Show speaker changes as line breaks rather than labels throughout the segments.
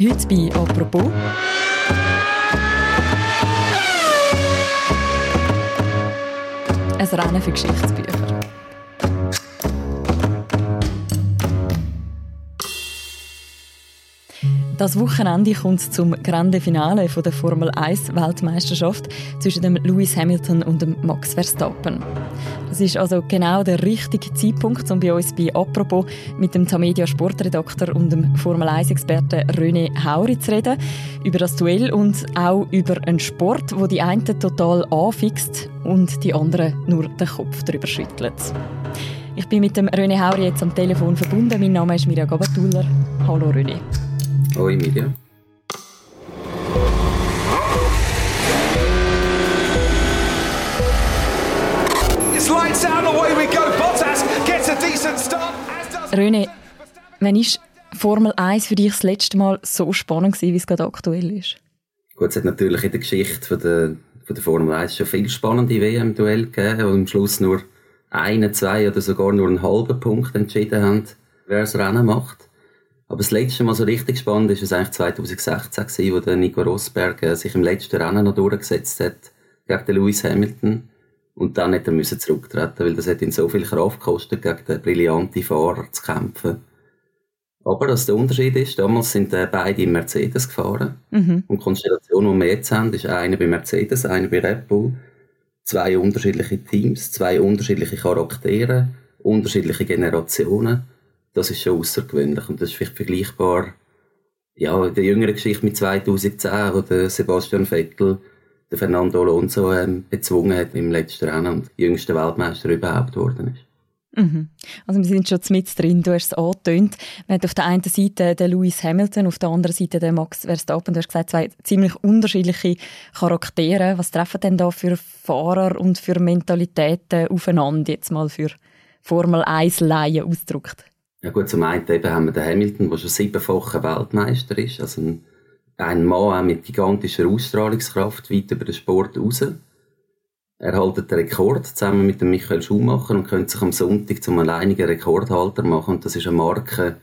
Heute bei «Apropos». Ein Rennen für Geschichtsbücher. Das Wochenende kommt zum Grande Finale der Formel 1 Weltmeisterschaft zwischen dem Lewis Hamilton und dem Max Verstappen. Das ist also genau der richtige Zeitpunkt, um bei uns bei «Apropos» mit dem Tamedia Sportredakteur und dem Formel 1-Experten René Hauri zu reden, über das Duell und auch über einen Sport, wo die einen total anfixt und die anderen nur den Kopf darüber schüttelt. Ich bin mit dem René Hauri jetzt am Telefon verbunden. Mein Name ist Mirja Gabatuller. Hallo René.
Oi, Miriam.
René, wann ist Formel 1 für dich das letzte Mal so spannend gewesen, wie es gerade aktuell ist?
Gut, es hat natürlich in der Geschichte von der, von der Formel 1 schon viele spannende WM-Duelle gegeben, und am Schluss nur einen, zwei oder sogar nur einen halben Punkt entschieden haben, wer das Rennen macht. Aber das letzte Mal so richtig spannend ist es eigentlich 2016 gewesen, wo der Nico Rosberg äh, sich im letzten Rennen noch durchgesetzt hat gegen den Lewis Hamilton. Und dann hätte er müssen zurücktreten, weil das hat ihn so viel Kraft gekostet, gegen den brillanten Fahrer zu kämpfen. Aber was der Unterschied ist, damals sind äh, beide im Mercedes gefahren. Mhm. Und die Konstellation, die wir jetzt haben, ist einer bei Mercedes, einer bei Red Bull. Zwei unterschiedliche Teams, zwei unterschiedliche Charaktere, unterschiedliche Generationen das ist schon außergewöhnlich und das ist vielleicht vergleichbar ja, in der jüngeren Geschichte mit 2010, wo der Sebastian Vettel den Fernando Alonso ähm, bezwungen hat im letzten Rennen und jüngster Weltmeister überhaupt geworden ist.
Mhm. Also wir sind schon mit drin, du hast es angetönt. Man hat auf der einen Seite den Lewis Hamilton, auf der anderen Seite den Max Verstappen. Du hast gesagt, zwei ziemlich unterschiedliche Charaktere. Was treffen denn da für Fahrer und für Mentalitäten aufeinander, jetzt mal für Formel 1 Laien ausgedrückt?
Ja gut, zum einen eben haben wir den Hamilton, der schon siebenfacher Weltmeister ist, also ein, ein Mann mit gigantischer Ausstrahlungskraft weit über den Sport raus. Er hält den Rekord zusammen mit dem Michael Schumacher und könnte sich am Sonntag zum alleinigen Rekordhalter machen. Und das ist eine Marke,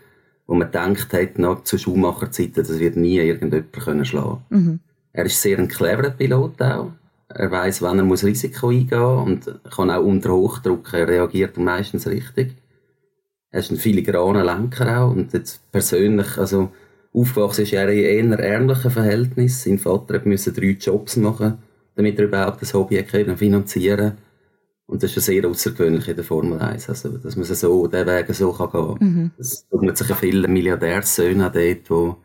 wo man denkt hat, noch zu Schumacher-Zeiten, das wird nie irgendjemand können schlagen. Mhm. Er ist sehr ein cleverer Pilot auch. Er weiß, wann er muss Risiko eingehen und kann auch unter Hochdruck, er reagiert meistens richtig. Er ist ein filigraner Lenker auch und jetzt persönlich, also aufgewachsen ist er in eher ärmlichen Verhältnissen. Sein Vater musste drei Jobs machen, damit er überhaupt das Hobby können finanzieren Und das ist schon sehr außergewöhnlich in der Formel 1, also, dass man so diesen Weg so kann gehen kann. Mhm. Es tut sich viele Milliardärssöhne dort, wo,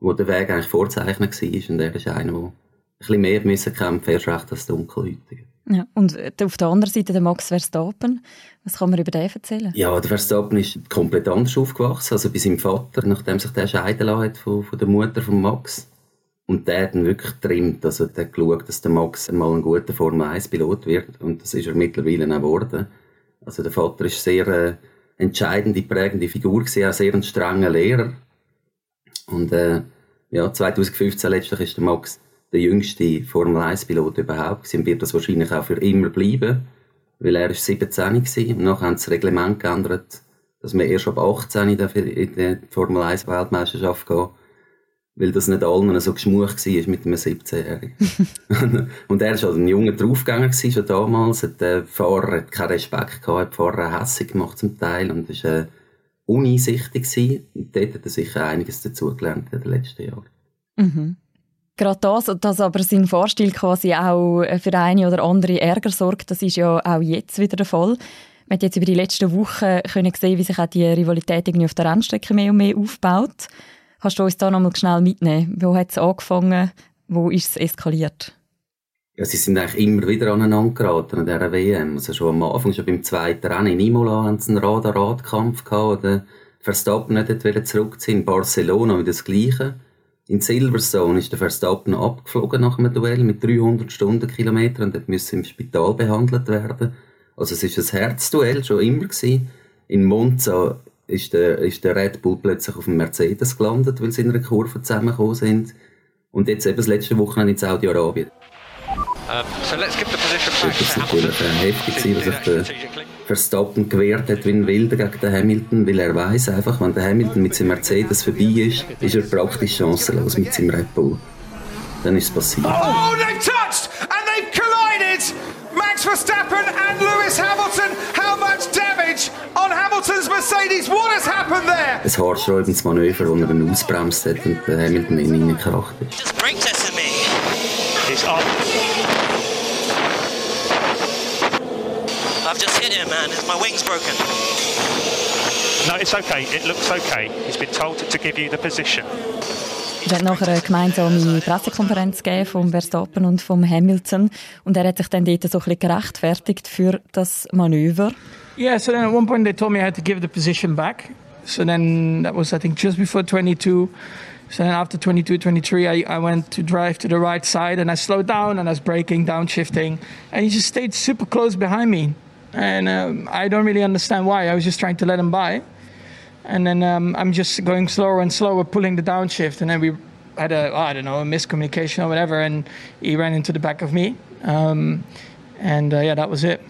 wo der Weg eigentlich vorzeichnet war und er ist einer, der ein bisschen mehr müssen kämpfen erst recht als Dunkelhäutige.
Ja, und auf der anderen Seite der Max Verstappen. Was kann man über den erzählen?
Ja, der Verstappen ist komplett anders aufgewachsen. Also bei seinem Vater, nachdem sich der scheiden lassen hat von, von der Mutter von Max. Und der hat ihn wirklich getrimmt. Also der hat geschaut, dass der Max mal ein guter Formel-1-Pilot wird. Und das ist er mittlerweile auch geworden. Also der Vater ist sehr äh, entscheidende, prägende Figur gewesen, auch sehr ein strenger Lehrer. Und äh, ja, 2015 letztlich ist der Max der jüngste Formel-1-Pilot überhaupt und wird das wahrscheinlich auch für immer bleiben, weil er ist 17 war und nachher haben das Reglement geändert, dass man erst ab 18 in die Formel-1-Weltmeisterschaft geht, weil das nicht allen so geschmucht war mit einem 17-Jährigen. und er war halt ein junger Draufgänger schon damals, der Fahrer hat keinen Respekt gehabt, hat die Fahrer hässlich gemacht zum Teil und war äh, uneinsichtig gewesen. Und dort hat er sicher einiges dazugelernt in den letzten Jahren.
Mhm. Gerade das, dass aber sein Vorstil quasi auch für eine oder andere Ärger sorgt, das ist ja auch jetzt wieder der Fall. Man hat jetzt über die letzten Wochen können sehen, wie sich auch die Rivalität irgendwie auf der Rennstrecke mehr und mehr aufbaut. Kannst du uns da nochmal schnell mitnehmen? Wo hat es angefangen? Wo ist es eskaliert?
Ja, sie sind eigentlich immer wieder aneinander geraten an dieser WM. Also schon am Anfang, schon beim zweiten Rennen in Imola, haben sie einen Rad-Rad-Kampf gehabt, oder Verstappen nicht zurückziehen. In Barcelona wieder das Gleiche. In Silverstone ist der Verstappen abgeflogen nach einem Duell mit 300 Stundenkilometern und musste im Spital behandelt werden. Also es ist ein Herzduell schon immer gewesen. In Monza ist der, ist der Red Bull plötzlich auf dem Mercedes gelandet, weil sie in einer Kurve zusammengekommen sind. Und jetzt eben das letzte Wochenende in Saudi-Arabien. Um, so let's give the position back das war natürlich heftig, was sich der Verstappen gewehrt hat wie ein Wilder gegen den Hamilton, weil er weiß einfach, wenn der Hamilton mit seinem Mercedes vorbei ist, ist er praktisch chancenlos mit seinem Red Bull. Dann ist es passiert.
Oh, they've touched and they've collided! Max Verstappen and Lewis Hamilton. How much damage on Hamilton's Mercedes? What has happened there?
Ein haarsträubendes Manöver, wo er ihn ausbremst hat und der Hamilton in ihn reingekracht ist.
Just brake testing me.
He's up.
I've just hit him, man. My wing's broken.
No, it's okay. It looks okay. He's been told to give you the position.
Es hat nachher eine gemeinsame Pressekonferenz gegeben vom Verstappen und vom Hamilton und er hat sich dann dort so ein bisschen gerechtfertigt für das Manöver.
Yeah, so then at one point they told me I had to give the position back. So then that was, I think, just before 22. So then after 22, 23, I, I went to drive to the right side and I slowed down and I was braking, downshifting. And he just stayed super close behind me. And um, I don't really understand why. I was just trying to let him by. And then um, I'm just going slower and slower, pulling the downshift. And then we had a, oh, I don't know, a miscommunication or whatever. And he ran into the back of me. Um, and uh, yeah, that was it.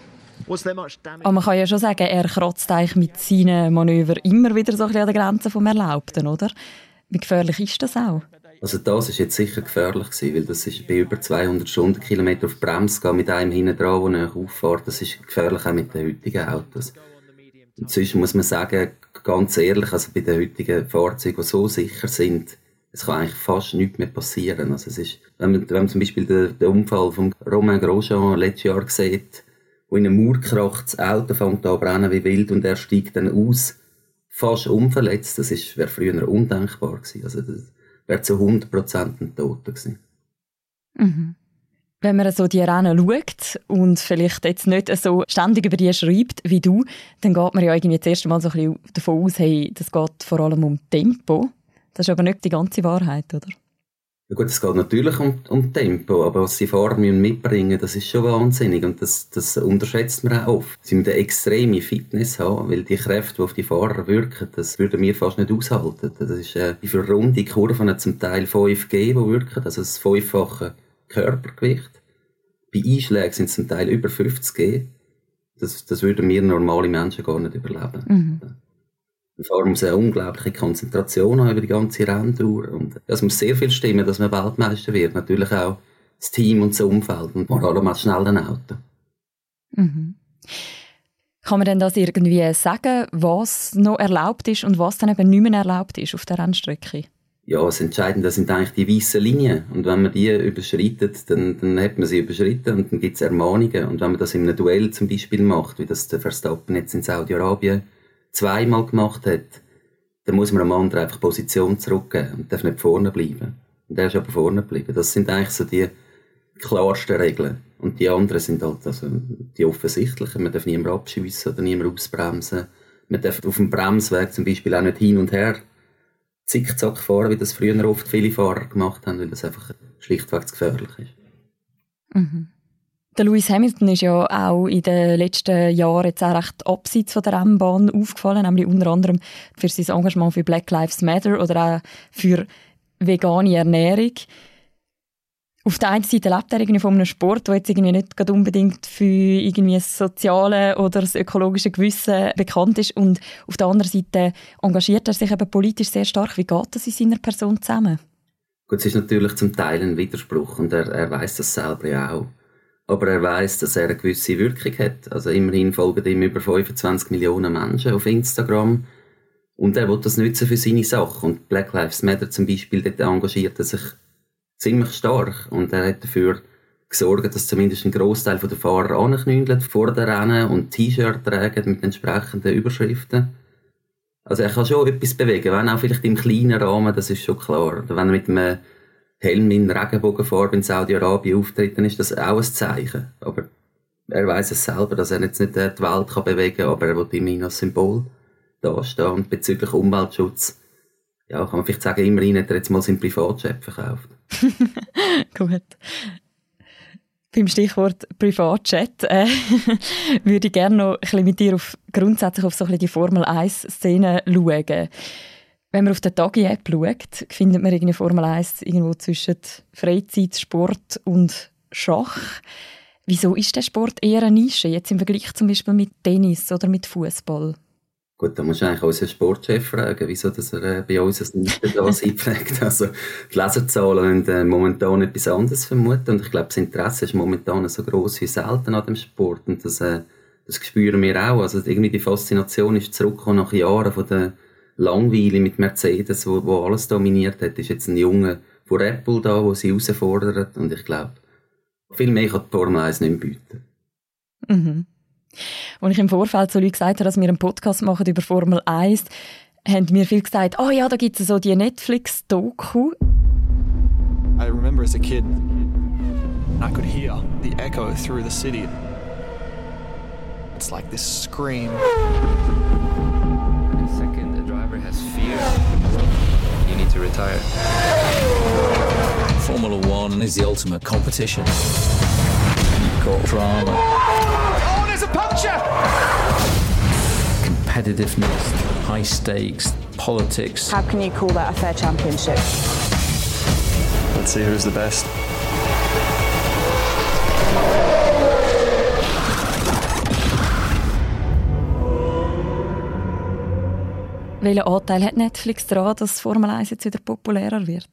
Was there much damage?
Aber man kann ja schon sagen, er kratzt eigentlich mit seinen Manövern immer wieder so ein bisschen an der Grenze vom Erlaubten, oder? Wie gefährlich ist das auch?
Also das ist jetzt sicher gefährlich gewesen, weil das ist bei über 200 Stundenkilometer auf Bremse gehen mit einem hinten dran, der auffährt. Das ist gefährlich auch mit den heutigen Autos. Inzwischen muss man sagen, ganz ehrlich, also bei den heutigen Fahrzeugen, die so sicher sind, es kann eigentlich fast nichts mehr passieren. Also es ist, wenn man, wenn man zum Beispiel den, den Unfall von Romain Grosjean letztes Jahr sieht, wo in eine Mauer kracht, das Auto fängt an brennen wie wild und er steigt dann aus, fast unverletzt, das wäre früher undenkbar gewesen. Also das wäre zu 100% ein Toter gewesen.
Mhm. Wenn man so die Rennen schaut und vielleicht jetzt nicht so ständig über die schreibt wie du, dann geht man ja irgendwie das erste Mal so ein bisschen davon aus, hey, das geht vor allem um Tempo. Das ist aber nicht die ganze Wahrheit, oder?
Ja gut, es geht natürlich um, um Tempo, aber was die Fahrer müssen mitbringen das ist schon wahnsinnig und das, das unterschätzt man auch oft. Sie müssen eine extreme Fitness haben, weil die Kräfte, die auf die Fahrer wirken, das würden wir fast nicht aushalten. Das ist äh, die für runde Kurven zum Teil 5G, die wirken, also das fünffache Körpergewicht. Bei Einschlägen sind es zum Teil über 50G. Das, das würden wir normale Menschen gar nicht überleben.
Mhm.
Vor allem eine unglaubliche Konzentration über die ganze Renndauer. Und es muss sehr viel stimmen, dass man Weltmeister wird. Natürlich auch das Team und das Umfeld und vor allem das schnelle Auto.
Mhm. Kann man denn das irgendwie sagen, was noch erlaubt ist und was dann eben nicht mehr erlaubt ist auf der Rennstrecke?
Ja, das Entscheidende sind eigentlich die weißen Linien. Und wenn man die überschreitet, dann, dann hat man sie überschritten und dann gibt es Ermahnungen. Und wenn man das in einem Duell zum Beispiel macht, wie das der Verstappen jetzt in Saudi-Arabien zweimal gemacht hat, dann muss man am anderen einfach Position zurückgeben und darf nicht vorne bleiben. Und er ist aber vorne geblieben. Das sind eigentlich so die klarsten Regeln. Und die anderen sind halt also die offensichtlichen. Man darf niemand abschiessen oder niemand ausbremsen. Man darf auf dem Bremsweg zum Beispiel auch nicht hin und her zickzack fahren, wie das früher oft viele Fahrer gemacht haben, weil das einfach schlichtweg zu gefährlich ist.
Mhm. Der Lewis Hamilton ist ja auch in den letzten Jahren jetzt auch recht abseits von der Rennbahn aufgefallen, nämlich unter anderem für sein Engagement für Black Lives Matter oder auch für vegane Ernährung. Auf der einen Seite lebt er irgendwie von einem Sport, der jetzt irgendwie nicht unbedingt für irgendwie das soziale oder das ökologische Gewissen bekannt ist und auf der anderen Seite engagiert er sich eben politisch sehr stark. Wie geht das in seiner Person zusammen?
Gut, es ist natürlich zum Teil ein Widerspruch und er, er weiß das selber ja auch. Aber er weiß, dass er eine gewisse Wirkung hat. Also immerhin folgen ihm über 25 Millionen Menschen auf Instagram. Und er will das nutzen für seine Sache. Und Black Lives Matter zum Beispiel, dort engagiert er sich ziemlich stark. Und er hat dafür gesorgt, dass zumindest ein Großteil der Fahrer anknündelt vor der Rennen und T-Shirt tragen mit entsprechenden Überschriften. Also er kann schon etwas bewegen, wenn auch vielleicht im kleinen Rahmen, das ist schon klar. Wenn er mit einem Helm in Regenbogenfarbe in Saudi-Arabien auftreten, ist das auch ein Zeichen. Aber er weiß es selber, dass er jetzt nicht die Welt kann bewegen kann, aber er will immerhin als Symbol dastehen. Und bezüglich Umweltschutz, ja, kann man vielleicht sagen, immerhin hat er jetzt mal seinen Privatjet verkauft.
Gut. Beim Stichwort Privatjet äh, würde ich gerne noch ein bisschen mit dir auf, grundsätzlich auf so ein bisschen die Formel 1-Szene schauen. Wenn man auf der Tagi-App schaut, findet man irgendwie Formel 1 irgendwo zwischen Freizeit, Sport und Schach. Wieso ist der Sport eher eine Nische, jetzt im Vergleich zum Beispiel mit Tennis oder mit Fußball?
Gut, da musst du eigentlich unseren Sportchef fragen, wieso dass er äh, bei uns ein Nische da einpflegt. Also, die Leserzahlen haben äh, momentan etwas anderes vermuten und ich glaube, das Interesse ist momentan so groß wie selten an dem Sport und das, äh, das spüren wir auch. Also, irgendwie die Faszination ist zurückgekommen nach Jahren von der Langweile mit Mercedes, wo, wo alles dominiert hat, ist jetzt ein Junge von Red Bull da, wo sie herausfordert und ich glaube, viel mehr kann die Formel 1 nicht bieten.
Mhm. Als ich im Vorfeld zu Leuten gesagt habe, dass wir einen Podcast machen über Formel 1, haben mir viel gesagt, oh ja, da gibt es so die Netflix-Doku.
I remember as a kid, I could hear the echo through the city. It's like this scream.
Need to retire.
Formula One is the ultimate competition. You've got drama,
Oh, there's a puncture!
competitiveness, high stakes, politics.
How can you call that a fair championship?
Let's see who's the best.
Welchen Anteil hat Netflix daran, dass Formel 1 jetzt wieder populärer wird?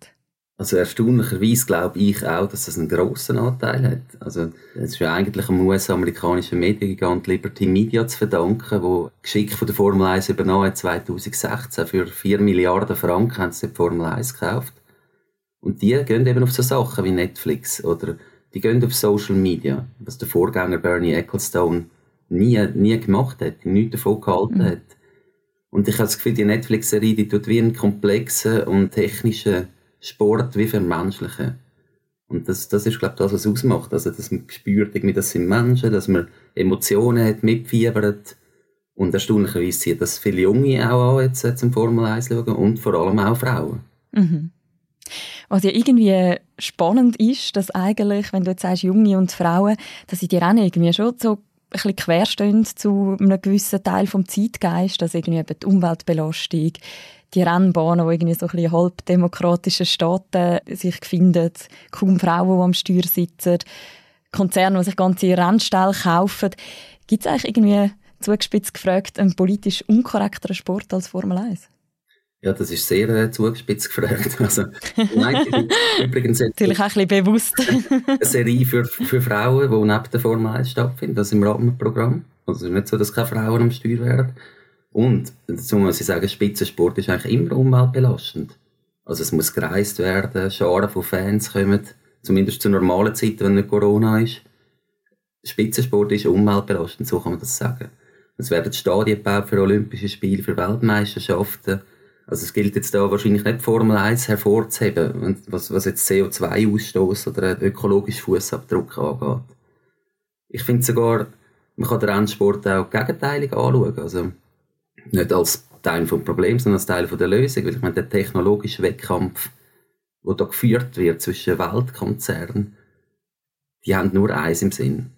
Also erstaunlicherweise glaube ich auch, dass das einen grossen Anteil hat. Also es ist ja eigentlich am US-amerikanischen Mediengigant Liberty Media zu verdanken, wo Geschick von der Formel 1 übernommen hat 2016 für 4 Milliarden Franken haben sie die Formel 1 gekauft. Und die gehen eben auf so Sachen wie Netflix oder die gehen auf Social Media, was der Vorgänger Bernie Ecclestone nie, nie gemacht hat, nichts davon gehalten
Mhm.
hat. Und ich habe das Gefühl, die Netflix-Serie, die tut wie einen komplexen und technischen Sport wie vermenschlichen. Und das, das ist, glaube ich, das, was es ausmacht. Also, dass man spürt, irgendwie, das sind Menschen, dass man Emotionen hat, mitfiebert. Und erstaunlicherweise zieht das viele Junge auch an, jetzt äh, zum Formel 1 schauen und vor allem auch Frauen.
Mhm. Was ja irgendwie spannend ist, dass eigentlich, wenn du jetzt sagst, Junge und Frauen, dass sie die Rennen irgendwie schon so bisschen querstehen zu einem gewissen Teil vom Zeitgeist, dass irgendwie eben die Umweltbelastung, die Rennbahnen, die irgendwie so ein bisschen halb demokratischen Staaten sich finden, kaum Frauen, die am Steuer sitzen, Konzerne, die sich ganze Rennställe kaufen. Gibt es eigentlich irgendwie, zugespitzt gefragt, einen politisch unkorrekteren Sport als Formel 1?
Ja, das ist sehr äh, zugespitzt gefragt. Also, nein, übrigens
Natürlich auch ein bisschen bewusst.
eine Serie für, für Frauen, die neben der Formel 1 stattfindet, das im Rahmenprogramm. Also es ist nicht so, dass keine Frauen am Steuer werden. Und dazu muss ich sagen, Spitzensport ist eigentlich immer umweltbelastend. Also es muss gereist werden, Scharen von Fans kommen, zumindest zu normalen Zeiten, wenn nicht Corona ist. Spitzensport ist umweltbelastend, so kann man das sagen. Es werden Stadien gebaut für Olympische Spiele, für Weltmeisterschaften. Also es gilt jetzt da wahrscheinlich nicht Formel 1 hervorzuheben, was, was jetzt CO2-Ausstoß oder ökologischen Fußabdruck angeht. Ich finde sogar, man kann den Rennsport auch gegenteilig anschauen. Also nicht als Teil des Problems, sondern als Teil der Lösung. Weil ich meine, der technologische Wettkampf, der da geführt wird zwischen Weltkonzernen, die haben nur eins im Sinn.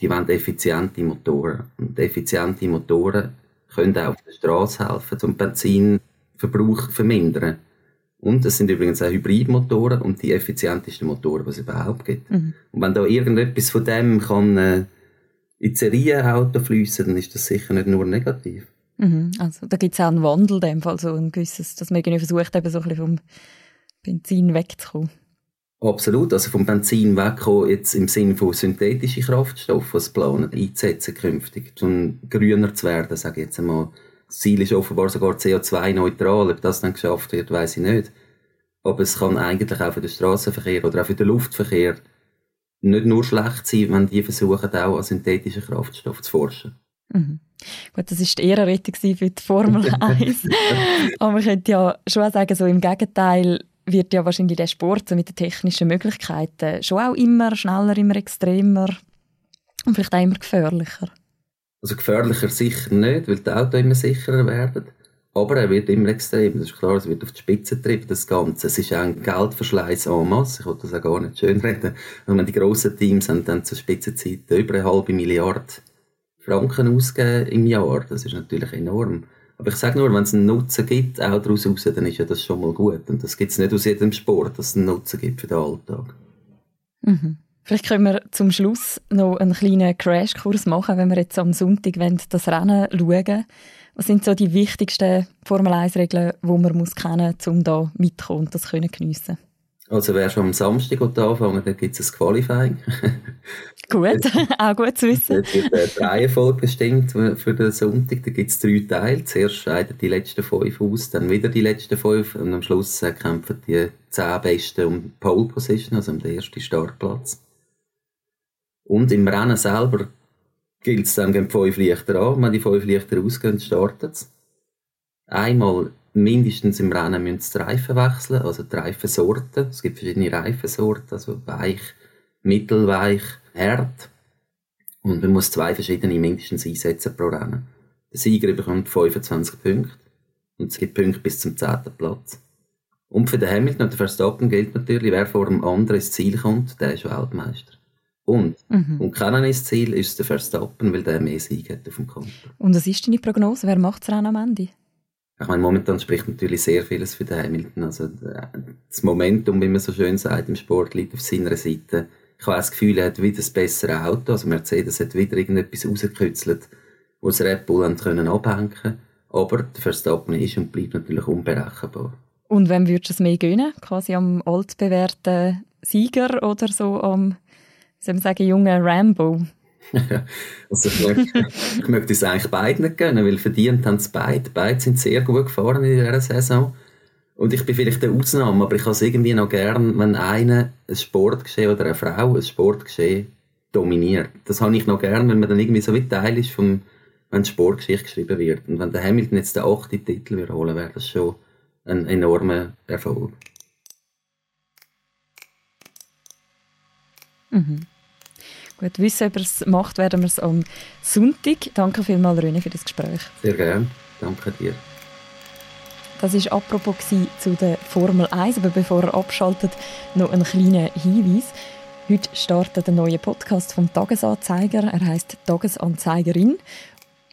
Die wollen effiziente Motoren. Und effiziente Motoren können auch auf der Straße helfen, um Benzinverbrauch zu vermindern. Und es sind übrigens auch Hybridmotoren und die effizientesten Motoren, die es überhaupt gibt.
Mhm.
Und wenn da irgendetwas von dem kann äh, in die Serienauto fließen, dann ist das sicher nicht nur negativ.
Mhm. Also, da gibt es auch einen Wandel, in dem Fall, so ein gewisses, dass man irgendwie versucht, eben so ein bisschen vom Benzin wegzukommen.
Absolut, also vom Benzin wegkommen, jetzt im Sinne von synthetischen Kraftstoffen, was planen, einzusetzen künftig, um grüner zu werden, sage ich jetzt einmal. Das Ziel ist offenbar sogar CO2-neutral, ob das dann geschafft wird, weiß ich nicht. Aber es kann eigentlich auch für den Straßenverkehr oder auch für den Luftverkehr nicht nur schlecht sein, wenn die versuchen, auch an synthetischen Kraftstoffen zu forschen.
Mhm. Gut, das war die Ehrenrettung für die Formel 1. Aber man könnte ja schon sagen, so im Gegenteil wird ja wahrscheinlich der Sport so mit den technischen Möglichkeiten schon auch immer schneller, immer extremer und vielleicht auch immer gefährlicher.
Also gefährlicher sicher nicht, weil die Autos immer sicherer werden. Aber er wird immer extrem. Das ist klar, es wird auf die Spitze getrieben, das Ganze. Es ist auch ein Geldverschleiß en masse. Ich will das auch gar nicht schön reden. Wenn man die grossen Teams haben dann zur Spitzenzeit über eine halbe Milliarde Franken ausgeben im Jahr. Das ist natürlich enorm. Aber ich sage nur, wenn es einen Nutzen gibt, auch daraus raus, dann ist ja das schon mal gut. Und das gibt es nicht aus jedem Sport, dass es einen Nutzen gibt für den Alltag.
Mhm. Vielleicht können wir zum Schluss noch einen kleinen Crashkurs machen, wenn wir jetzt am Sonntag das Rennen schauen Was sind so die wichtigsten Formel-1-Regeln, die man muss kennen muss, um da mitzukommen und das können geniessen
Also wer schon am Samstag anfangen dann gibt es ein Qualifying.
gut, auch gut zu wissen.
Dort wird die Reihenfolge bestimmt für den Sonntag. Da gibt es drei Teile. Zuerst scheiden die letzten fünf aus, dann wieder die letzten fünf und am Schluss kämpfen die zehn Besten um Pole Position, also um den ersten Startplatz. Und im Rennen selber gilt es dann gegen fünf Lichter an. Wenn die fünf Lichter ausgehen, startet es. Einmal mindestens im Rennen müssen sie die Reifen wechseln, also die Reifensorten. Es gibt verschiedene Reifensorten, also weich, mittelweich, hart. Und man muss zwei verschiedene mindestens einsetzen pro Rennen. Der Sieger bekommt 25 Punkte. Und es gibt Punkte bis zum 10. Platz. Und für den Hamilton und den Verstappen gilt natürlich, wer vor dem anderen ins Ziel kommt, der ist Weltmeister. Und, mhm. und kennen ins Ziel ist der Verstappen, weil der mehr Sieg hat auf dem Konto.
Und was ist deine Prognose? Wer macht es am Ende?
Ich meine, momentan spricht natürlich sehr vieles für den Hamilton. Also, das Momentum, wie man so schön sagt, im Sport liegt auf seiner Seite. Ich habe das Gefühl, er hat wieder das bessere Auto. Also, Mercedes hat wieder irgendetwas rausgekützelt, wo das Red Bull haben können abhängen Aber der Verstappen ist und bleibt natürlich unberechenbar.
Und wem würdest du es mehr gönnen? Quasi am altbewährten Sieger oder so am soll man sagen, junger Rambo?
also ich, möchte, ich möchte es eigentlich beiden nicht gönnen, weil verdient haben es beide. Beide sind sehr gut gefahren in dieser Saison. Und ich bin vielleicht eine Ausnahme, aber ich habe es irgendwie noch gern, wenn einer ein Sportgeschehen oder eine Frau ein Sportgeschehen dominiert. Das habe ich noch gern, wenn man dann irgendwie so wie Teil ist, vom, wenn Sportgeschichte geschrieben wird. Und wenn der Hamilton jetzt den achten Titel wird holen, wäre das schon ein enormer Erfolg.
Mhm. Gut, wissen, ob er es macht, werden wir es am Sonntag. Danke vielmals, René, für das Gespräch.
Sehr gerne. Danke dir.
Das war apropos zu der Formel 1, aber bevor er abschaltet, noch ein kleiner Hinweis. Heute startet ein neuer Podcast vom Tagesanzeiger. Er heißt Tagesanzeigerin.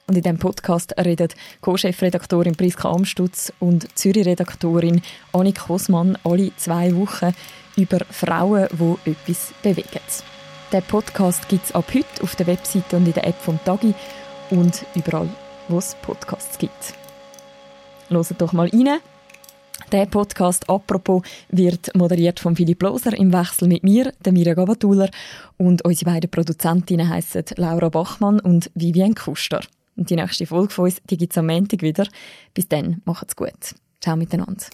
Und in diesem Podcast reden Co-Chefredaktorin Priska Amstutz und Zürich-Redaktorin Annik Kosmann alle zwei Wochen über Frauen, die etwas bewegen. Der Podcast gibt es ab heute auf der Webseite und in der App vom Tagi und überall, wo es Podcasts gibt. Hört doch mal rein. Der Podcast «Apropos» wird moderiert von Philipp Loser im Wechsel mit mir, der Mirja Gavatuller, und unsere beiden Produzentinnen heissen Laura Bachmann und Vivienne Kuster. Und die nächste Folge von uns, gibt es am Montag wieder. Bis dann, macht's gut. Ciao miteinander.